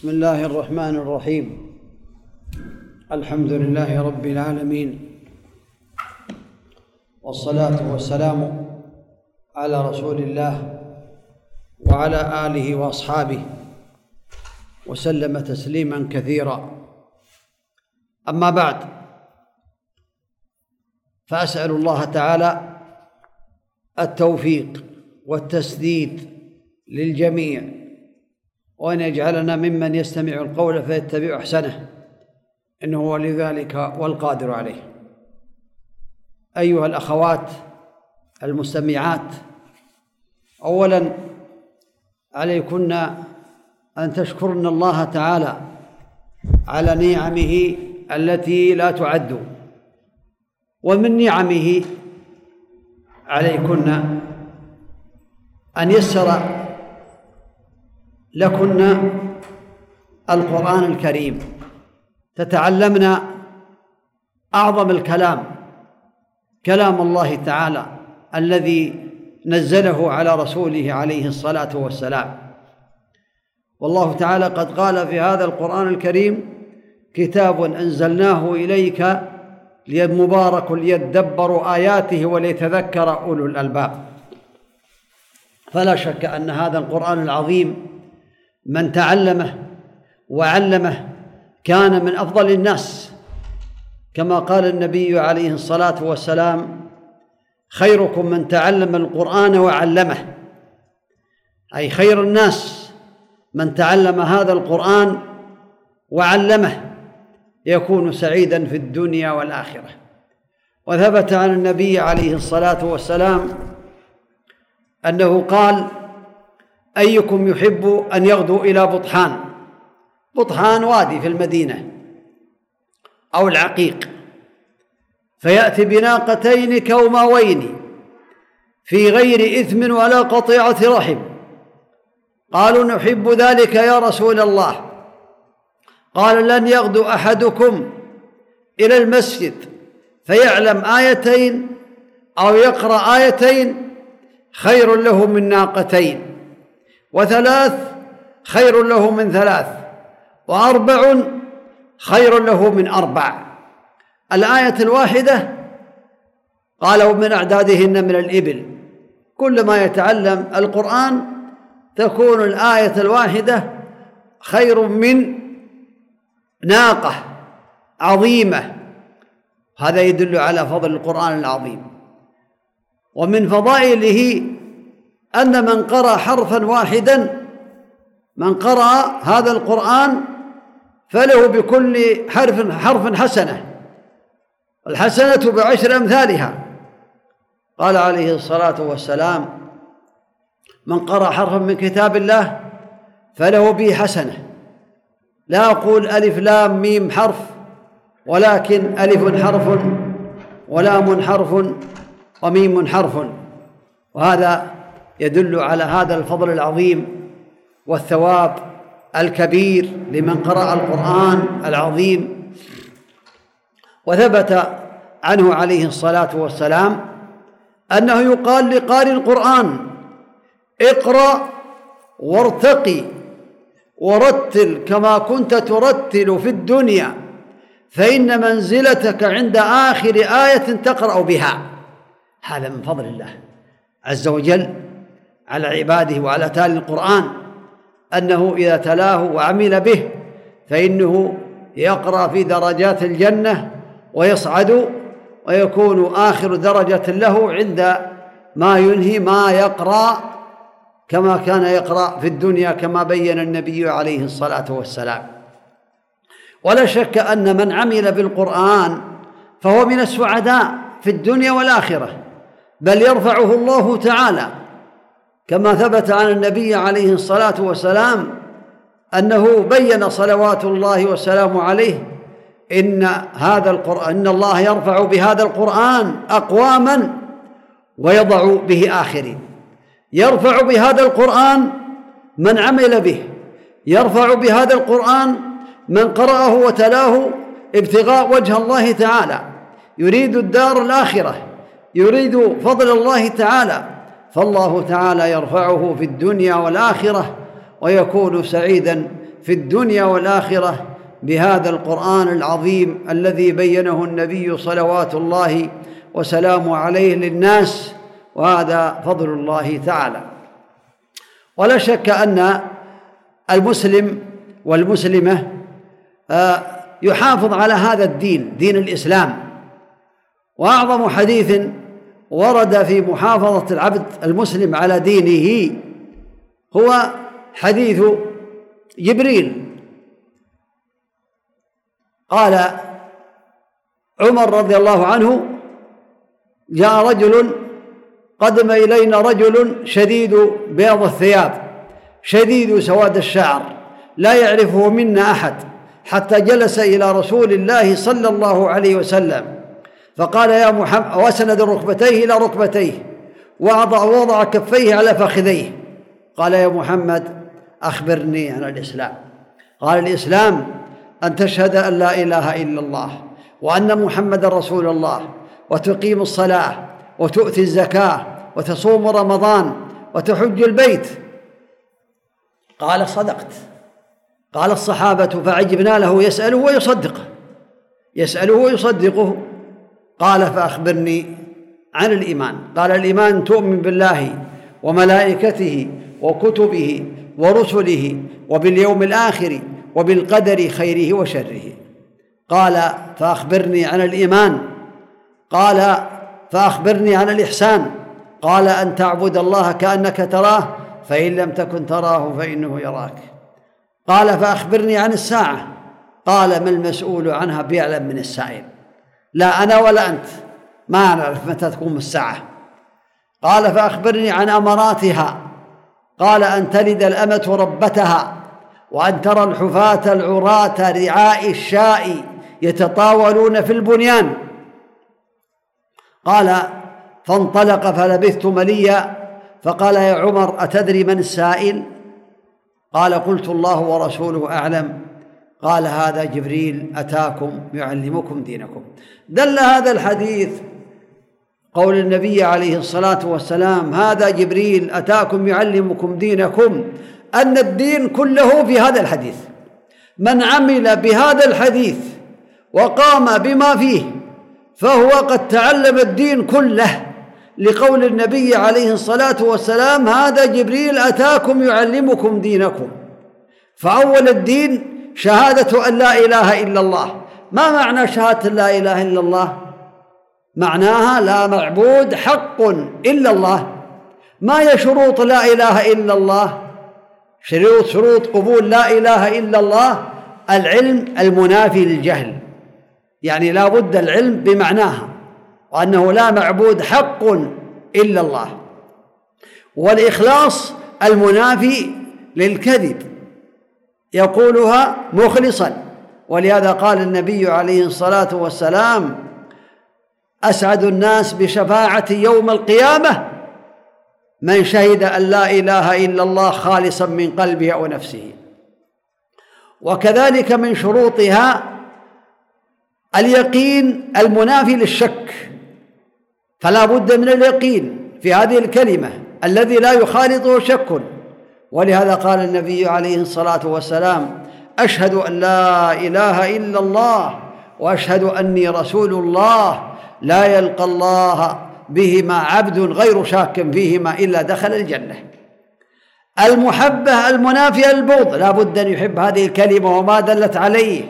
بسم الله الرحمن الرحيم. الحمد لله رب العالمين. والصلاة والسلام على رسول الله وعلى آله وأصحابه وسلم تسليما كثيرا. أما بعد فأسأل الله تعالى التوفيق والتسديد للجميع وأن يجعلنا ممن يستمع القول فيتبع أحسنه. إنه هو لذلك والقادر عليه. أيها الأخوات المستمعات أولا عليكن أن تشكرن الله تعالى على نعمه التي لا تعد. ومن نعمه عليكن أن يسر لكن القرآن الكريم. تتعلمن أعظم الكلام كلام الله تعالى الذي نزله على رسوله عليه الصلاة والسلام. والله تعالى قد قال في هذا القرآن الكريم كتاب أنزلناه إليك مبارك ليدبروا آياته وليتذكر أولو الألباب. فلا شك أن هذا القرآن العظيم من تعلمه وعلمه كان من أفضل الناس. كما قال النبي عليه الصلاة والسلام خيركم من تعلم القرآن وعلمه. أي خير الناس من تعلم هذا القرآن وعلمه يكون سعيدا في الدنيا والآخرة. وثبت عن النبي عليه الصلاة والسلام أنه قال أيكم يحب أن يغدو إلى بطحان؟ بطحان وادي في المدينة أو العقيق. فيأتي بناقتين كوماوين في غير إثم ولا قطيعة رحم. قالوا نحب ذلك يا رسول الله. قال لن يغدو أحدكم إلى المسجد فيعلم آيتين أو يقرأ آيتين خير له من ناقتين. وثلاث خير له من ثلاث وأربع خير له من أربع. الآية الواحدة قالوا من أعدادهن من الإبل. كلما يتعلم القرآن تكون الآية الواحدة خير من ناقة عظيمة. هذا يدل على فضل القرآن العظيم. ومن فضائله أن من قرأ حرفا واحدا من قرأ هذا القرآن فله بكل حرف حرف حسنة الحسنة بعشر أمثالها. قال عليه الصلاة والسلام من قرأ حرفا من كتاب الله فله به حسنة. لا أقول ألف لام ميم حرف ولكن ألف حرف ولام حرف وميم حرف وهذا يدل على هذا الفضل العظيم والثواب الكبير لمن قرأ القرآن العظيم. وثبت عنه عليه الصلاة والسلام أنه يقال لقارئ القرآن اقرأ وارتقي ورتل كما كنت ترتل في الدنيا فإن منزلتك عند آخر آية تقرأ بها. هذا من فضل الله عز وجل. على عباده وعلى تالي القرآن أنه إذا تلاه وعمل به فإنه يقرأ في درجات الجنة ويصعد ويكون آخر درجة له عند ما ينهي ما يقرأ كما كان يقرأ في الدنيا كما بين النبي عليه الصلاة والسلام. ولا شك أن من عمل بالقرآن فهو من السعداء في الدنيا والآخرة بل يرفعه الله تعالى. كما ثبت عن النبي عليه الصلاة والسلام أنه بين صلوات الله وسلامه عليه إن هذا القرآن إن الله يرفع بهذا القرآن أقواما ويضع به آخرين. يرفع بهذا القرآن من عمل به يرفع بهذا القرآن من قرأه وتلاه ابتغاء وجه الله تعالى. يريد الدار الآخرة يريد فضل الله تعالى. فالله تعالى يرفعه في الدنيا والآخرة ويكون سعيدا في الدنيا والآخرة بهذا القرآن العظيم الذي بينه النبي صلوات الله وسلامه عليه للناس وهذا فضل الله تعالى. ولا شك أن المسلم والمسلمة آه، يحافظ على هذا الدين دين الإسلام. وأعظم حديث ورد في محافظة العبد المسلم على دينه هو حديث جبريل. قال عمر رضي الله عنه جاء رجل قدم إلينا رجل شديد بياض الثياب شديد سواد الشعر لا يعرفه منا أحد حتى جلس إلى رسول الله صلى الله عليه وسلم. فقال يا محمد واسند ركبتيه إلى ركبتيه ووضع وضع كفيه على فخذيه. قال يا محمد أخبرني عن الإسلام. قال الإسلام أن تشهد أن لا إله إلا الله وأن محمدا رسول الله وتقيم الصلاة وتؤتي الزكاة وتصوم رمضان وتحج البيت. قال صدقت. قال الصحابة فعجبنا له يسأله ويصدقه يسأله ويصدقه. قال فأخبرني عن الإيمان. قال الإيمان تؤمن بالله وملائكته وكتبه ورسله وباليوم الآخر وبالقدر خيره وشره. قال فأخبرني عن الإيمان. قال فأخبرني عن الإحسان. قال أن تعبد الله كأنك تراه فإن لم تكن تراه فإنه يراك. قال فأخبرني عن الساعة. قال ما المسؤول عنها؟ بيعلم من السائل. لا أنا ولا أنت. ما نعرف متى تقوم الساعة. قال فأخبرني عن اماراتها قال أن تلد الأمة ربتها وأن ترى الحفاة العراة رعاء الشاء يتطاولون في البنيان. قال فانطلق فلبثت مليا. فقال يا عمر أتدري من السائل؟ قال قلت الله ورسوله أعلم. قال هذا جبريل أتاكم يعلمكم دينكم. دل هذا الحديث قول النبي عليه الصلاة والسلام هذا جبريل أتاكم يعلمكم دينكم أن الدين كله في هذا الحديث. من عمل بهذا الحديث وقام بما فيه فهو قد تعلم الدين كله. لقول النبي عليه الصلاة والسلام هذا جبريل أتاكم يعلمكم دينكم. فأول الدين شهادة أن لا إله إلا الله. ما معنى شهادة لا إله إلا الله؟ معناها لا معبود حق إلا الله. ما هي شروط لا إله إلا الله؟ شروط شروط قبول لا إله إلا الله العلم المنافي للجهل. يعني لا بد العلم بمعناها وأنه لا معبود حق إلا الله. والإخلاص المنافي للكذب. يقولها مخلصا. ولهذا قال النبي عليه الصلاة والسلام أسعد الناس بشفاعة يوم القيامة من شهد أن لا إله إلا الله خالصا من قلبه أو نفسه. وكذلك من شروطها اليقين المنافي للشك. فلا بد من اليقين في هذه الكلمة الذي لا يخالطه شك. ولهذا قال النبي عليه الصلاة والسلام أشهد أن لا إله إلا الله وأشهد أني رسول الله. لا يلقى الله بهما عبد غير شاك فيهما إلا دخل الجنة. المحبة المنافية للبغض لا بد أن يحب هذه الكلمة وما دلت عليه.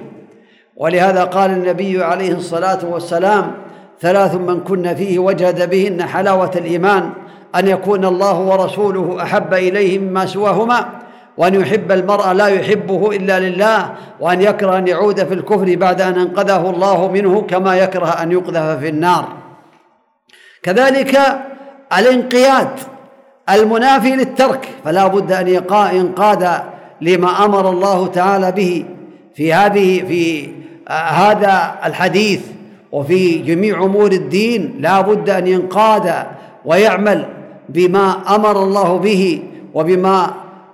ولهذا قال النبي عليه الصلاة والسلام ثلاث من كن فيه وجد بهن حلاوة الإيمان. أن يكون الله ورسوله أحب إليه مما سواهما وأن يحب المرء لا يحبه إلا لله وأن يكره أن يعود في الكفر بعد أن أنقذه الله منه كما يكره أن يقذف في النار. كذلك الانقياد المنافي للترك فلا بد أن ينقاد لما أمر الله تعالى به في هذه في هذا الحديث وفي جميع أمور الدين لا بد أن ينقاد ويعمل بما أمر الله به وبما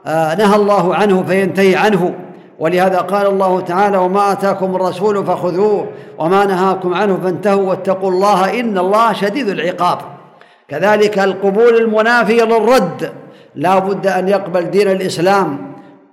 آه، نهى الله عنه فينتهي عنه. ولهذا قال الله تعالى وما آتاكم الرسول فخذوه وما نهاكم عنه فانتهوا واتقوا الله إن الله شديد العقاب. كذلك القبول المنافي للرد لا بد أن يقبل دين الإسلام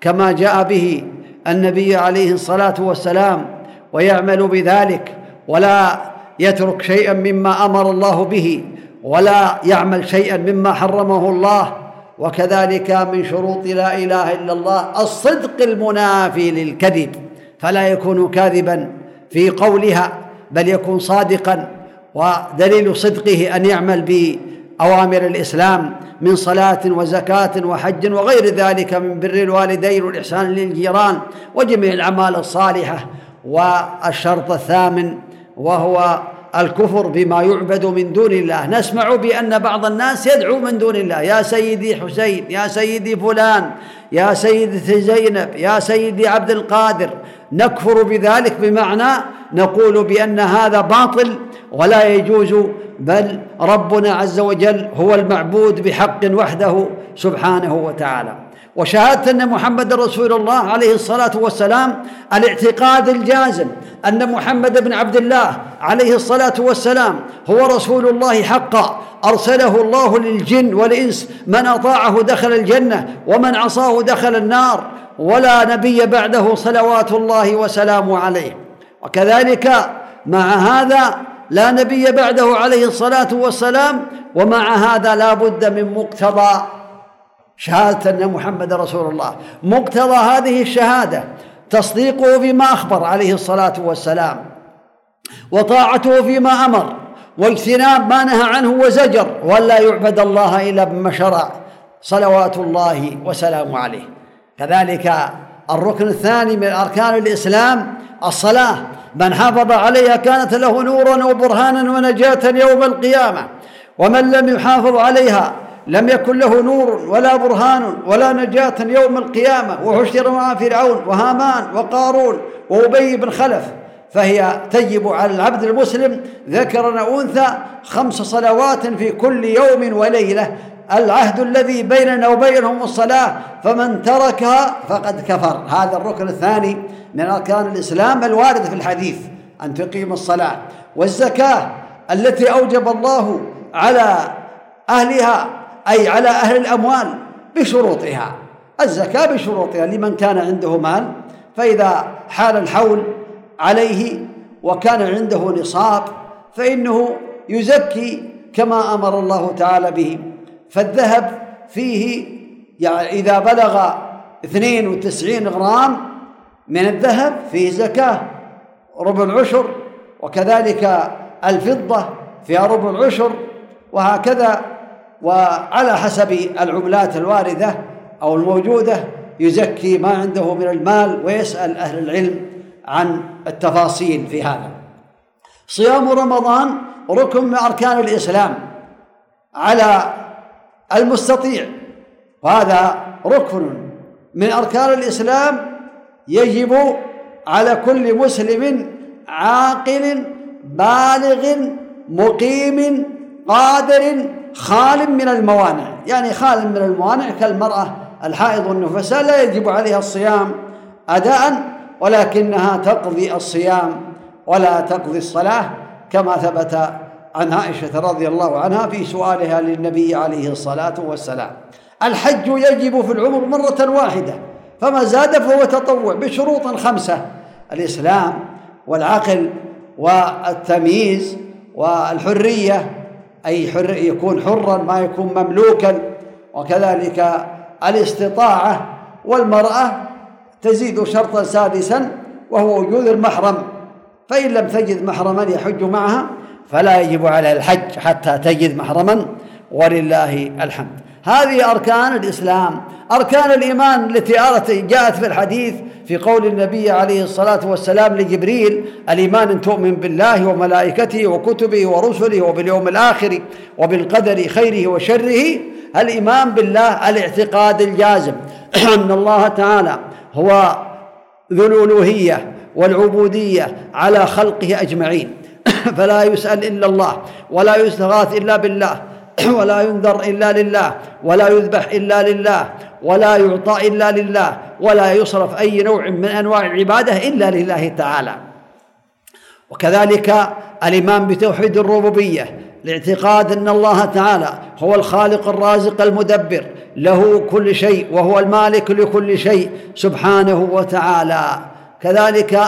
كما جاء به النبي عليه الصلاة والسلام ويعمل بذلك ولا يترك شيئا مما أمر الله به. ولا يعمل شيئا مما حرمه الله. وكذلك من شروط لا إله إلا الله الصدق المنافي للكذب فلا يكون كاذبا في قولها بل يكون صادقا. ودليل صدقه أن يعمل بأوامر الإسلام من صلاة وزكاة وحج وغير ذلك من بر الوالدين والإحسان للجيران وجميع الأعمال الصالحة. والشرط الثامن وهو الكفر بما يعبد من دون الله. نسمع بأن بعض الناس يدعو من دون الله. يا سيدي حسين يا سيدي فلان يا سيدتي زينب يا سيدي عبد القادر. نكفر بذلك بمعنى نقول بأن هذا باطل ولا يجوز بل ربنا عز وجل هو المعبود بحق وحده سبحانه وتعالى. وشهادة أن محمد رسول الله عليه الصلاة والسلام الاعتقاد الجازم أن محمد بن عبد الله عليه الصلاة والسلام هو رسول الله حقا. أرسله الله للجن والإنس من أطاعه دخل الجنة ومن عصاه دخل النار ولا نبي بعده صلوات الله وسلامه عليه. وكذلك مع هذا لا نبي بعده عليه الصلاة والسلام ومع هذا لا بد من مقتضى شهادة أن محمد رسول الله. مقتضى هذه الشهادة تصديقه فيما أخبر عليه الصلاة والسلام وطاعته فيما أمر واجتناب ما نهى عنه وزجر ولا يعبد الله إلا بما شرع. صلوات الله وسلامه عليه. كذلك الركن الثاني من أركان الإسلام الصلاة. من حافظ عليها كانت له نورا وبرهانا ونجاة يوم القيامة ومن لم يحافظ عليها لم يكن له نور ولا برهان ولا نجاة يوم القيامة. وحشر مع فرعون وهامان وقارون وأبي بن خلف. فهي تجب على العبد المسلم ذكرا أنثى خمس صلوات في كل يوم وليلة. العهد الذي بيننا وبينهم الصلاة. فمن تركها فقد كفر. هذا الركن الثاني من أركان الإسلام الوارد في الحديث. أن تقيم الصلاة. والزكاة التي أوجب الله على أهلها أي على أهل الأموال بشروطها. الزكاة بشروطها لمن كان عنده مال فإذا حال الحول عليه وكان عنده نصاب فإنه يزكي كما أمر الله تعالى به. فالذهب فيه يعني إذا بلغ 92 غرام من الذهب فيه زكاة ربع العشر وكذلك الفضة فيها ربع العشر وهكذا وعلى حسب العملات الواردة أو الموجودة يزكي ما عنده من المال ويسأل أهل العلم عن التفاصيل في هذا. صيام رمضان ركن من أركان الإسلام على المستطيع وهذا ركن من أركان الإسلام يجب على كل مسلم عاقل بالغ مقيم قادر خال من الموانع. يعني خال من الموانع كالمرأة الحائض والنفساء لا يجب عليها الصيام أداء ولكنها تقضي الصيام ولا تقضي الصلاة كما ثبت عن عائشة رضي الله عنها في سؤالها للنبي عليه الصلاة والسلام. الحج يجب في العمر مرة واحدة فما زاد فهو تطوع بشروط خمسة الإسلام والعقل والتمييز والحرية أي حر يكون حرا ما يكون مملوكا. وكذلك الاستطاعة والمرأة تزيد شرطا سادسا وهو وجود المحرم. فإن لم تجد محرما يحج معها فلا يجب عليها الحج حتى تجد محرما. ولله الحمد. هذه أركان الإسلام. أركان الإيمان التي جاءت في الحديث في قول النبي عليه الصلاة والسلام لجبريل الإيمان أن تؤمن بالله وملائكته وكتبه ورسله وباليوم الآخر وبالقدر خيره وشره الإيمان بالله الاعتقاد الجازم. أن الله تعالى هو ذو الألوهية والعبودية على خلقه أجمعين. فلا يسأل إلا الله ولا يستغاث إلا بالله ولا ينذر إلا لله ولا يذبح إلا لله ولا يعطى إلا لله ولا يصرف أي نوع من أنواع العبادة إلا لله تعالى. وكذلك الإيمان بتوحيد الربوبية الاعتقاد أن الله تعالى هو الخالق الرازق المدبر له كل شيء وهو المالك لكل شيء سبحانه وتعالى. كذلك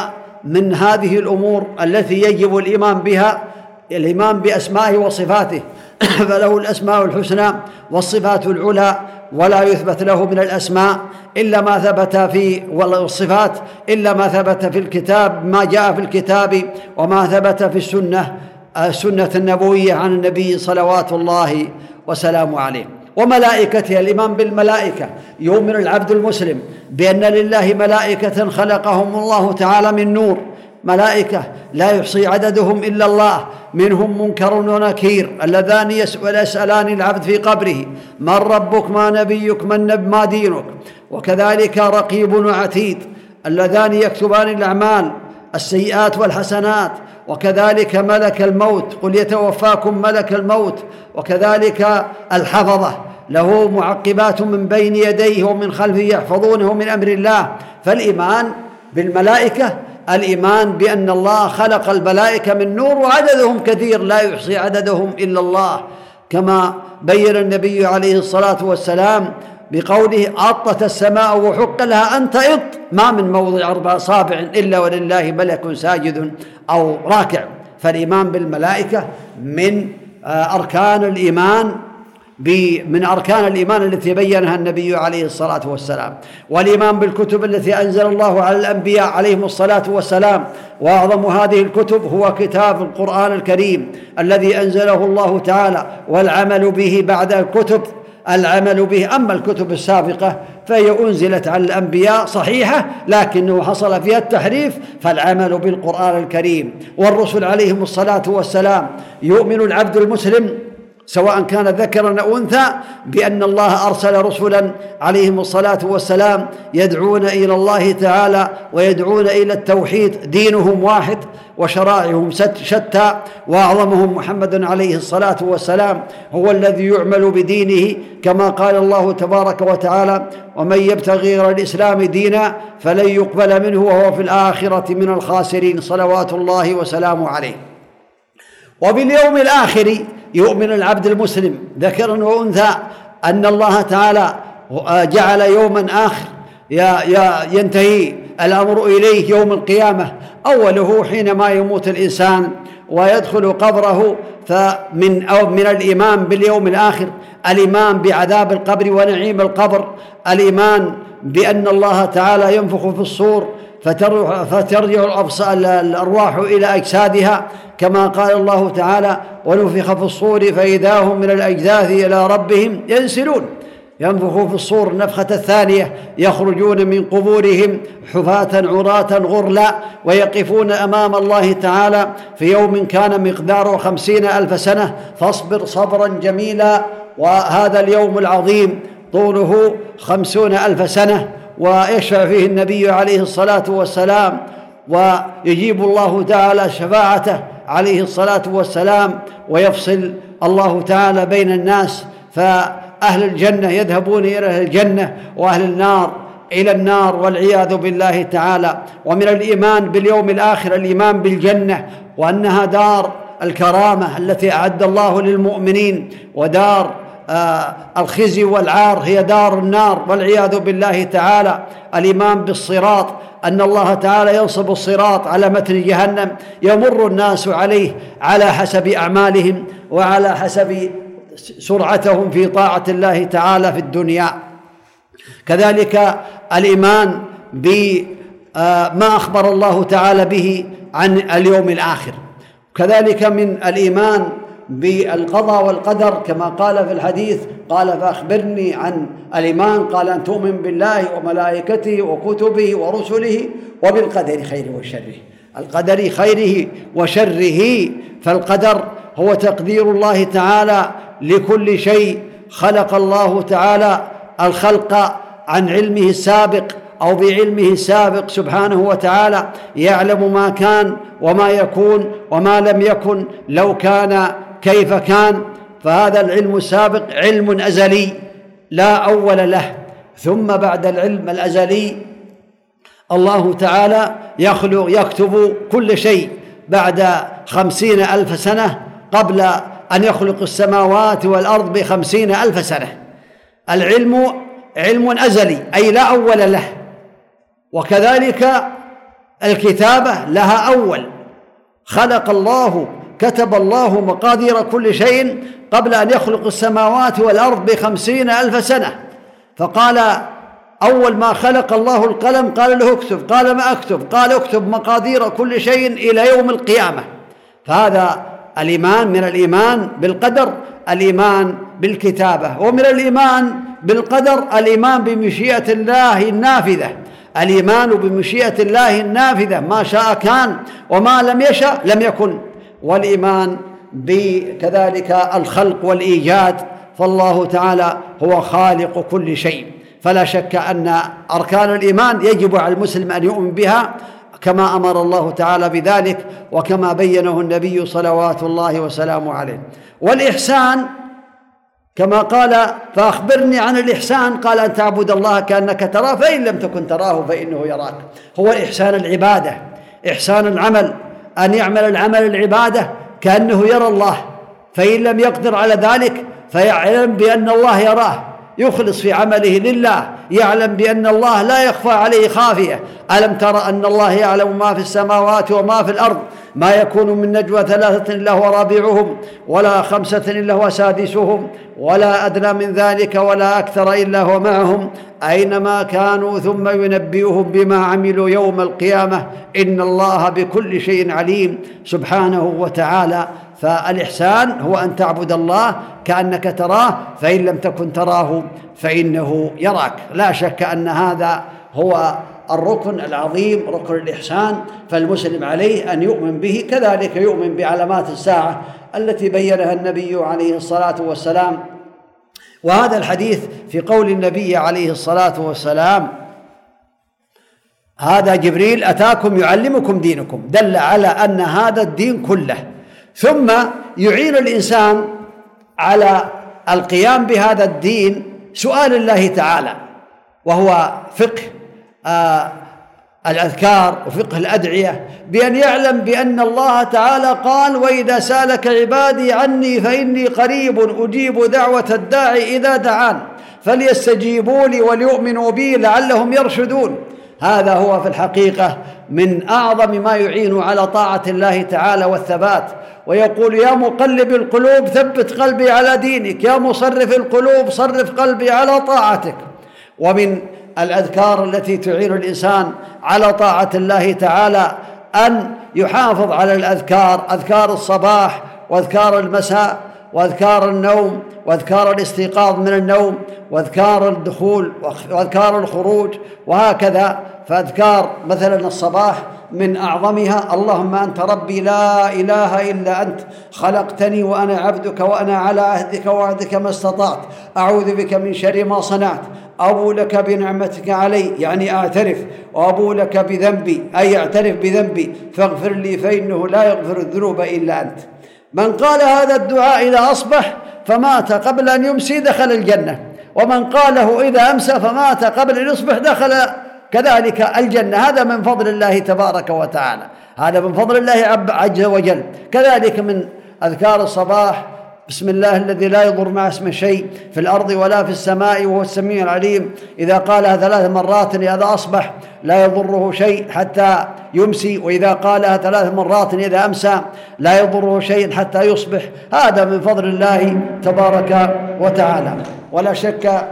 من هذه الأمور التي يجب الإيمان بها الإيمان بأسمائه وصفاته فله الأسماء الحسنى والصفات العلى ولا يثبت له من الأسماء إلا ما ثبت في والصفات إلا ما ثبت في الكتاب ما جاء في الكتاب وما ثبت في السنة السنة النبوية عن النبي صلوات الله وسلامه عليه. وملائكته الايمان بالملائكة يؤمن العبد المسلم بأن لله ملائكة خلقهم الله تعالى من نور. ملائكة لا يحصي عددهم إلا الله منهم منكر ونكير اللذان يسالان العبد في قبره من ربك ما نبيك من نب ما دينك؟ وكذلك رقيب وعتيد اللذان يكتبان الأعمال السيئات والحسنات وكذلك ملك الموت قل يتوفاكم ملك الموت وكذلك الحفظة له معقبات من بين يديه ومن خلفه يحفظونه من أمر الله. فالإيمان بالملائكة الإيمان بأن الله خلق الملائكة من نور وعددهم كثير لا يحصي عددهم إلا الله. كما بين النبي عليه الصلاة والسلام بقوله أطت السماء وحق لها أن تئط ما من موضع أربع أصابع إلا ولله ملك ساجد أو راكع. فالإيمان بالملائكة من آه، أركان الإيمان من أركان الإيمان التي بينها النبي عليه الصلاة والسلام والإيمان بالكتب التي أنزل الله على الأنبياء عليهم الصلاة والسلام. وأعظم هذه الكتب هو كتاب القرآن الكريم الذي أنزله الله تعالى والعمل به بعد الكتب العمل به أما الكتب السابقة فهي أنزلت على الأنبياء صحيحة لكنه حصل فيها التحريف فالعمل بالقرآن الكريم. والرسل عليهم الصلاة والسلام يؤمن العبد المسلم سواء كان ذكرا أو أنثى بأن الله أرسل رسلا عليهم الصلاة والسلام يدعون إلى الله تعالى ويدعون إلى التوحيد. دينهم واحد وشرائعهم شتى وأعظمهم محمد عليه الصلاة والسلام هو الذي يعمل بدينه كما قال الله تبارك وتعالى ومن يبتغي غير الإسلام دينا فلن يقبل منه وهو في الآخرة من الخاسرين. صلوات الله وسلامه عليه. وباليوم الآخر يؤمن العبد المسلم ذكرا وأنثى أن الله تعالى جعل يوما آخر ينتهي الأمر إليه يوم القيامة أوله حينما يموت الإنسان ويدخل قبره فمن أو من الإيمان باليوم الآخر الإيمان بعذاب القبر ونعيم القبر الإيمان بأن الله تعالى ينفخ في الصور فترجع الأرواح إلى أجسادها كما قال الله تعالى ونفخ في الصور فإذا هم من الأجداث إلى ربهم ينسلون. ينفخ في الصور النفخة الثانية يخرجون من قبورهم حفاة عراة غرلا ويقفون أمام الله تعالى في يوم كان مقداره خمسين ألف سنة. فاصبر صبرا جميلا وهذا اليوم العظيم طوله خمسون ألف سنة. ويشفع فيه النبي عليه الصلاة والسلام ويجيب الله تعالى شفاعته عليه الصلاة والسلام ويفصل الله تعالى بين الناس. فأهل الجنة يذهبون إلى أهل الجنة وأهل النار إلى النار والعياذ بالله تعالى. ومن الإيمان باليوم الآخر الإيمان بالجنة وأنها دار الكرامة التي أعد الله للمؤمنين ودار الخزي والعار هي دار النار والعياذ بالله تعالى. الإيمان بالصراط أن الله تعالى ينصب الصراط على متن جهنم يمر الناس عليه على حسب أعمالهم وعلى حسب سرعتهم في طاعة الله تعالى في الدنيا. كذلك الإيمان بما آه، أخبر الله تعالى به عن اليوم الآخر. كذلك من الإيمان بالقضاء والقدر كما قال في الحديث قال فأخبرني عن الإيمان قال أن تؤمن بالله وملائكته وكتبه ورسله وبالقدر خيره وشره. القدر خيره وشره فالقدر هو تقدير الله تعالى لكل شيء. خلق الله تعالى الخلق عن علمه السابق أو بعلمه السابق سبحانه وتعالى يعلم ما كان وما يكون وما لم يكن لو كان كيف كان؟ فهذا العلم السابق علم أزلي لا أول له. ثم بعد العلم الأزلي الله تعالى يخلق يكتب كل شيء بعد خمسين ألف سنة قبل أن يخلق السماوات والأرض بخمسين ألف سنة. العلم علم أزلي أي لا أول له. وكذلك الكتابة لها أول. خلق الله كتب الله مقادير كل شيء قبل أن يخلق السماوات والأرض بخمسين ألف سنة. فقال أول ما خلق الله القلم قال له اكتب قال ما أكتب قال اكتب مقادير كل شيء إلى يوم القيامة. فهذا الإيمان من الإيمان بالقدر الإيمان بالكتابة ومن الإيمان بالقدر الإيمان بمشيئة الله النافذة. الإيمان بمشيئة الله النافذة ما شاء كان وما لم يشأ لم يكن. والإيمان بكذلك الخلق والإيجاد فالله تعالى هو خالق كل شيء. فلا شك أن أركان الإيمان يجب على المسلم أن يؤمن بها كما أمر الله تعالى بذلك وكما بينه النبي صلوات الله وسلامه عليه. والإحسان كما قال فأخبرني عن الإحسان قال أن تعبد الله كأنك تراه فإن لم تكن تراه فإنه يراك. هو إحسان العبادة إحسان العمل. أن يعمل العمل العبادة كأنه يرى الله فإن لم يقدر على ذلك فيعلم بأن الله يراه. يخلص في عمله لله يعلم بأن الله لا يخفى عليه خافية. ألم ترى أن الله يعلم ما في السماوات وما في الأرض؟ ما يكون من نجوى ثلاثة إلا هو رابعهم ولا خمسة إلا هو سادسهم ولا أدنى من ذلك ولا أكثر إلا هو معهم. أينما كانوا ثم ينبئهم بما عملوا يوم القيامة إن الله بكل شيء عليم. سبحانه وتعالى فالإحسان هو أن تعبد الله كأنك تراه فإن لم تكن تراه فإنه يراك. لا شك أن هذا هو الركن العظيم ركن الإحسان فالمسلم عليه أن يؤمن به. كذلك يؤمن بعلامات الساعة التي بينها النبي عليه الصلاة والسلام. وهذا الحديث في قول النبي عليه الصلاة والسلام هذا جبريل أتاكم يعلمكم دينكم. دل على أن هذا الدين كله ثم يعين الإنسان على القيام بهذا الدين سؤال الله تعالى وهو فقه آه الأذكار وفقه الأدعية بأن يعلم بأن الله تعالى قال وإذا سألك عبادي عني فإني قريب أجيب دعوة الداعي إذا دعان فليستجيبوا لي وليؤمنوا بي لعلهم يرشدون. هذا هو في الحقيقة من أعظم ما يعين على طاعة الله تعالى والثبات. ويقول يا مقلب القلوب ثبت قلبي على دينك. يا مصرف القلوب صرف قلبي على طاعتك. ومن الأذكار التي تعين الإنسان على طاعة الله تعالى أن يحافظ على الأذكار أذكار الصباح وأذكار المساء وأذكار النوم واذكار الاستيقاظ من النوم واذكار الدخول واذكار الخروج وهكذا. فأذكار مثلا الصباح من أعظمها اللهم أنت ربي لا إله إلا أنت خلقتني وأنا عبدك وأنا على عهدك ووعدك ما استطعت أعوذ بك من شر ما صنعت أبو لك بنعمتك علي يعني أعترف وأبو لك بذنبي أي أعترف بذنبي فاغفر لي فإنه لا يغفر الذنوب إلا أنت. من قال هذا الدعاء إذا أصبح فمات قبل أن يمسي دخل الجنة. ومن قاله إذا أمسى فمات قبل أن يصبح دخل كذلك الجنة. هذا من فضل الله تبارك وتعالى. هذا من فضل الله عز وجل. كذلك من أذكار الصباح بسم الله الذي لا يضر مع اسمه شيء في الأرض ولا في السماء وهو السميع العليم. إذا قالها ثلاث مرات اذا أصبح لا يضره شيء حتى يمسي. وإذا قالها ثلاث مرات إذا أمسى لا يضره شيء حتى يصبح. هذا من فضل الله تبارك وتعالى. ولا شك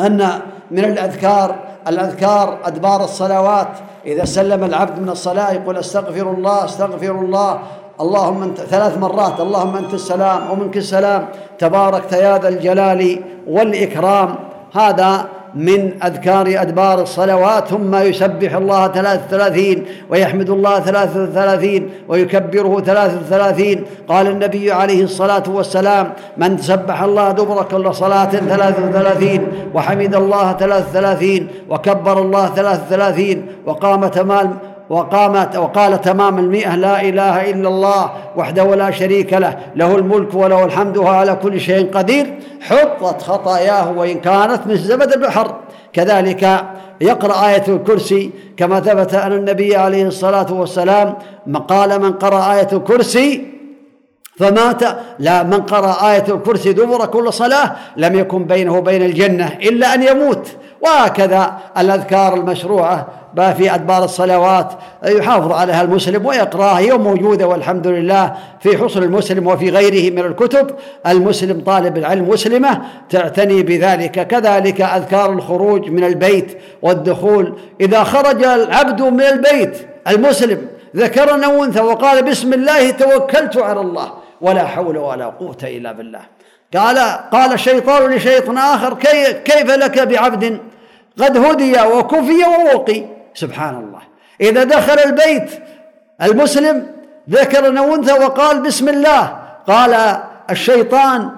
أن من الاذكار الأذكار أدبار الصلوات. إذا سلم العبد من الصلاة يقول أستغفر الله أستغفر الله. اللهم انت ثلاث مرات اللهم انت السلام ومنك السلام تباركت يا ذا الجلال والإكرام. هذا من أذكار أدبار الصلوات. ثم يسبح الله ثلاث ثلاثين ويحمد الله ثلاث ثلاثين ويكبره ثلاث ثلاثين. قال النبي عليه الصلاة والسلام من سبح الله دبر كل صلاة ثلاث ثلاثين وحمد الله ثلاث ثلاثين وكبر الله ثلاث ثلاثين وقام تمام وقامت وقال تمام المئة لا إله إلا الله وحده لا شريك له له الملك وله الحمد وهو على كل شيء قدير. حطت خطاياه وإن كانت مثل زبد البحر. كذلك يقرأ آية الكرسي كما ثبت أن النبي عليه الصلاة والسلام قال من قرأ آية الكرسي فمات. لا من قرأ آية الكرسي دبر كل صلاة لم يكن بينه وبين الجنة إلا أن يموت. وهكذا الأذكار المشروعة في أدبار الصلوات يحافظ عليها المسلم ويقرأها هي موجودة والحمد لله في حصن المسلم وفي غيره من الكتب. المسلم طالب العلم مسلمة تعتني بذلك. كذلك أذكار الخروج من البيت والدخول. إذا خرج العبد من البيت المسلم ذكر أو أنثى وقال بسم الله توكلت على الله ولا حول ولا قوة إلا بالله. قال قال الشيطان لشيطان آخر كي كيف لك بعبد قد هدي وكفي ووقي؟ سبحان الله إذا دخل البيت المسلم ذكر أنثى وقال بسم الله قال الشيطان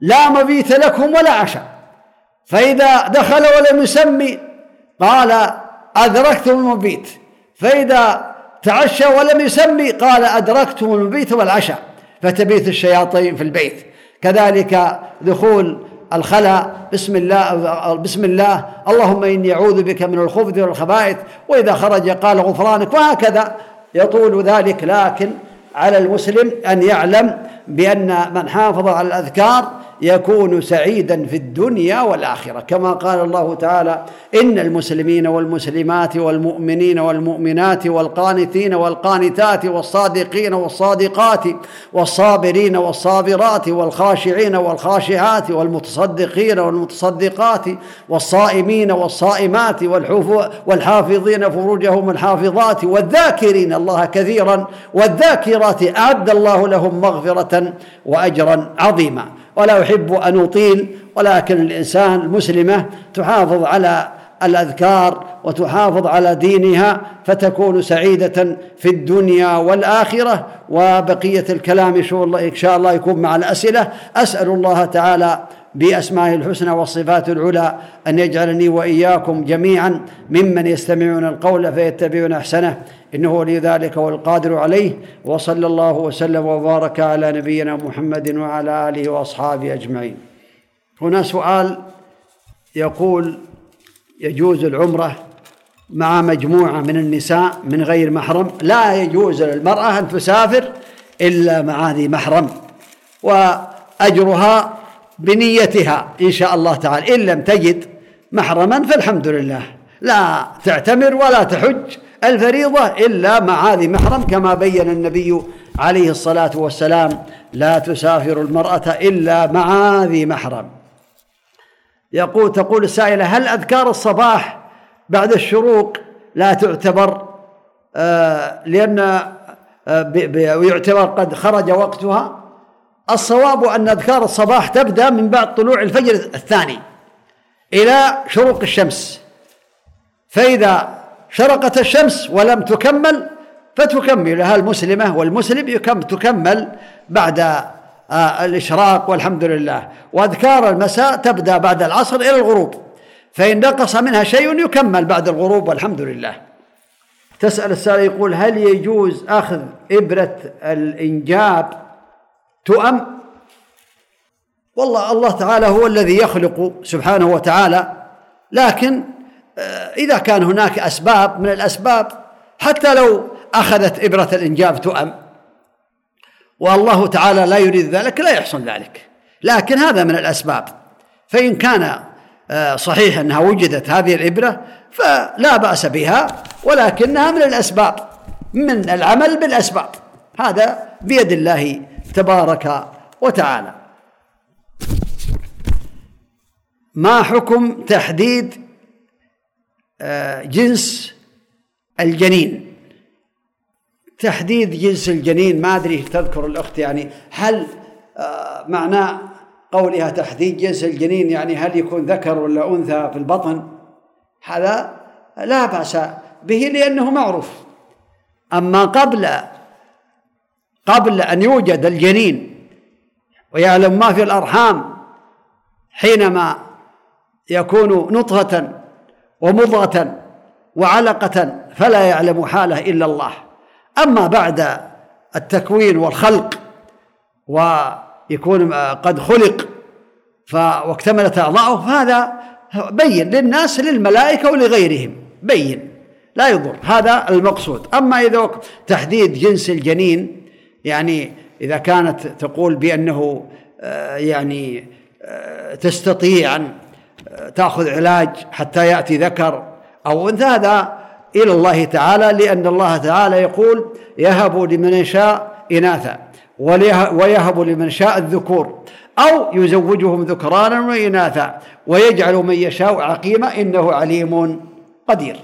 لا مبيت لكم ولا عشاء. فإذا دخل ولم يسمي قال أدركتم المبيت. فإذا تعشى ولم يسمي قال أدركتم المبيت والعشاء. فتبيت الشياطين في البيت. كذلك دخول الخلاء. بسم الله بسم الله. اللهم إني أعوذ بك من الخبث والخبائث وإذا خرج قال غفرانك وهكذا يطول ذلك. لكن على المسلم أن يعلم بأن من حافظ على الأذكار يكون سعيدا في الدنيا والآخرة. كما قال الله تعالى إن المسلمين والمسلمات والمؤمنين والمؤمنات والقانتين والقانتات والصادقين والصادقات والصابرين والصابرات والخاشعين والخاشعات والمتصدقين والمتصدقات والصائمين والصائمات والحافظين فروجهم الحافظات والذاكرين الله كثيرا والذاكرات أعد الله لهم مغفرة وأجرا عظيما. ولا أحب أن أطيل ولكن الإنسان المسلمة تحافظ على الأذكار وتحافظ على دينها فتكون سعيدة في الدنيا والآخرة. وبقية الكلام إن شاء الله يكون مع الأسئلة. أسأل الله تعالى بأسمائه الحسنى والصفات العلى أن يجعلني وإياكم جميعا ممن يستمعون القول فيتبعون أحسنه. إنه ولي ذلك والقادر عليه وصلى الله وسلم وبارك على نبينا محمد وعلى آله وأصحابه أجمعين. هنا سؤال يقول يجوز العمرة مع مجموعة من النساء من غير محرم؟ لا يجوز للمرأة أن تسافر إلا مع ذي محرم وأجرها بنيتها إن شاء الله تعالى. إن لم تجد محرما فالحمد لله. لا تعتمر ولا تحج. الفريضة إلا مع ذي محرم كما بين النبي عليه الصلاة والسلام لا تسافر المرأة إلا مع ذي محرم. يقول تقول السائلة هل أذكار الصباح بعد الشروق لا تعتبر؟ آه لأن آه ويعتبر قد خرج وقتها. الصواب أن أذكار الصباح تبدأ من بعد طلوع الفجر الثاني إلى شروق الشمس. فإذا شرقت الشمس ولم تكمل فتكملها المسلمة والمسلم يكم تكمل بعد آه، الإشراق والحمد لله. وأذكار المساء تبدأ بعد العصر إلى الغروب فإن نقص منها شيء يكمل بعد الغروب والحمد لله. تسأل السائل يقول هل يجوز أخذ إبرة الإنجاب تؤم؟ والله الله تعالى هو الذي يخلق سبحانه وتعالى لكن إذا كان هناك أسباب من الأسباب حتى لو أخذت إبرة الإنجاب تؤم. والله تعالى لا يريد ذلك لا يحصل ذلك. لكن هذا من الأسباب. فإن كان آه، صحيح أنها وجدت هذه الإبرة فلا بأس بها ولكنها من الأسباب من العمل بالأسباب. هذا بيد الله تبارك وتعالى. ما حكم تحديد آه، جنس الجنين. تحديد جنس الجنين ما أدري تذكر الأخت يعني هل آه، معناه قولها تحديد جنس الجنين يعني هل يكون ذكر ولا أنثى في البطن؟ هذا لا بأس به لأنه معروف. أما قبل قبل أن يوجد الجنين ويعلم ما في الأرحام حينما يكون نطفة ومضغة وعلقة فلا يعلم حاله إلا الله. أما بعد التكوين والخلق ويكون قد خلق واكتملت أعضاؤه فهذا بين للناس للملائكة ولغيرهم بين لا يضر هذا المقصود. أما إذا تحديد جنس الجنين يعني إذا كانت تقول بأنه آه، يعني آه، تستطيع أن تأخذ علاج حتى يأتي ذكر أو أنثى هذا إلى الله تعالى لأن الله تعالى يقول يهب لمن يشاء إناثا ويهب لمن شاء الذكور أو يزوجهم ذكرانا وإناثا ويجعل من يشاء عقيما إنه عليم قدير.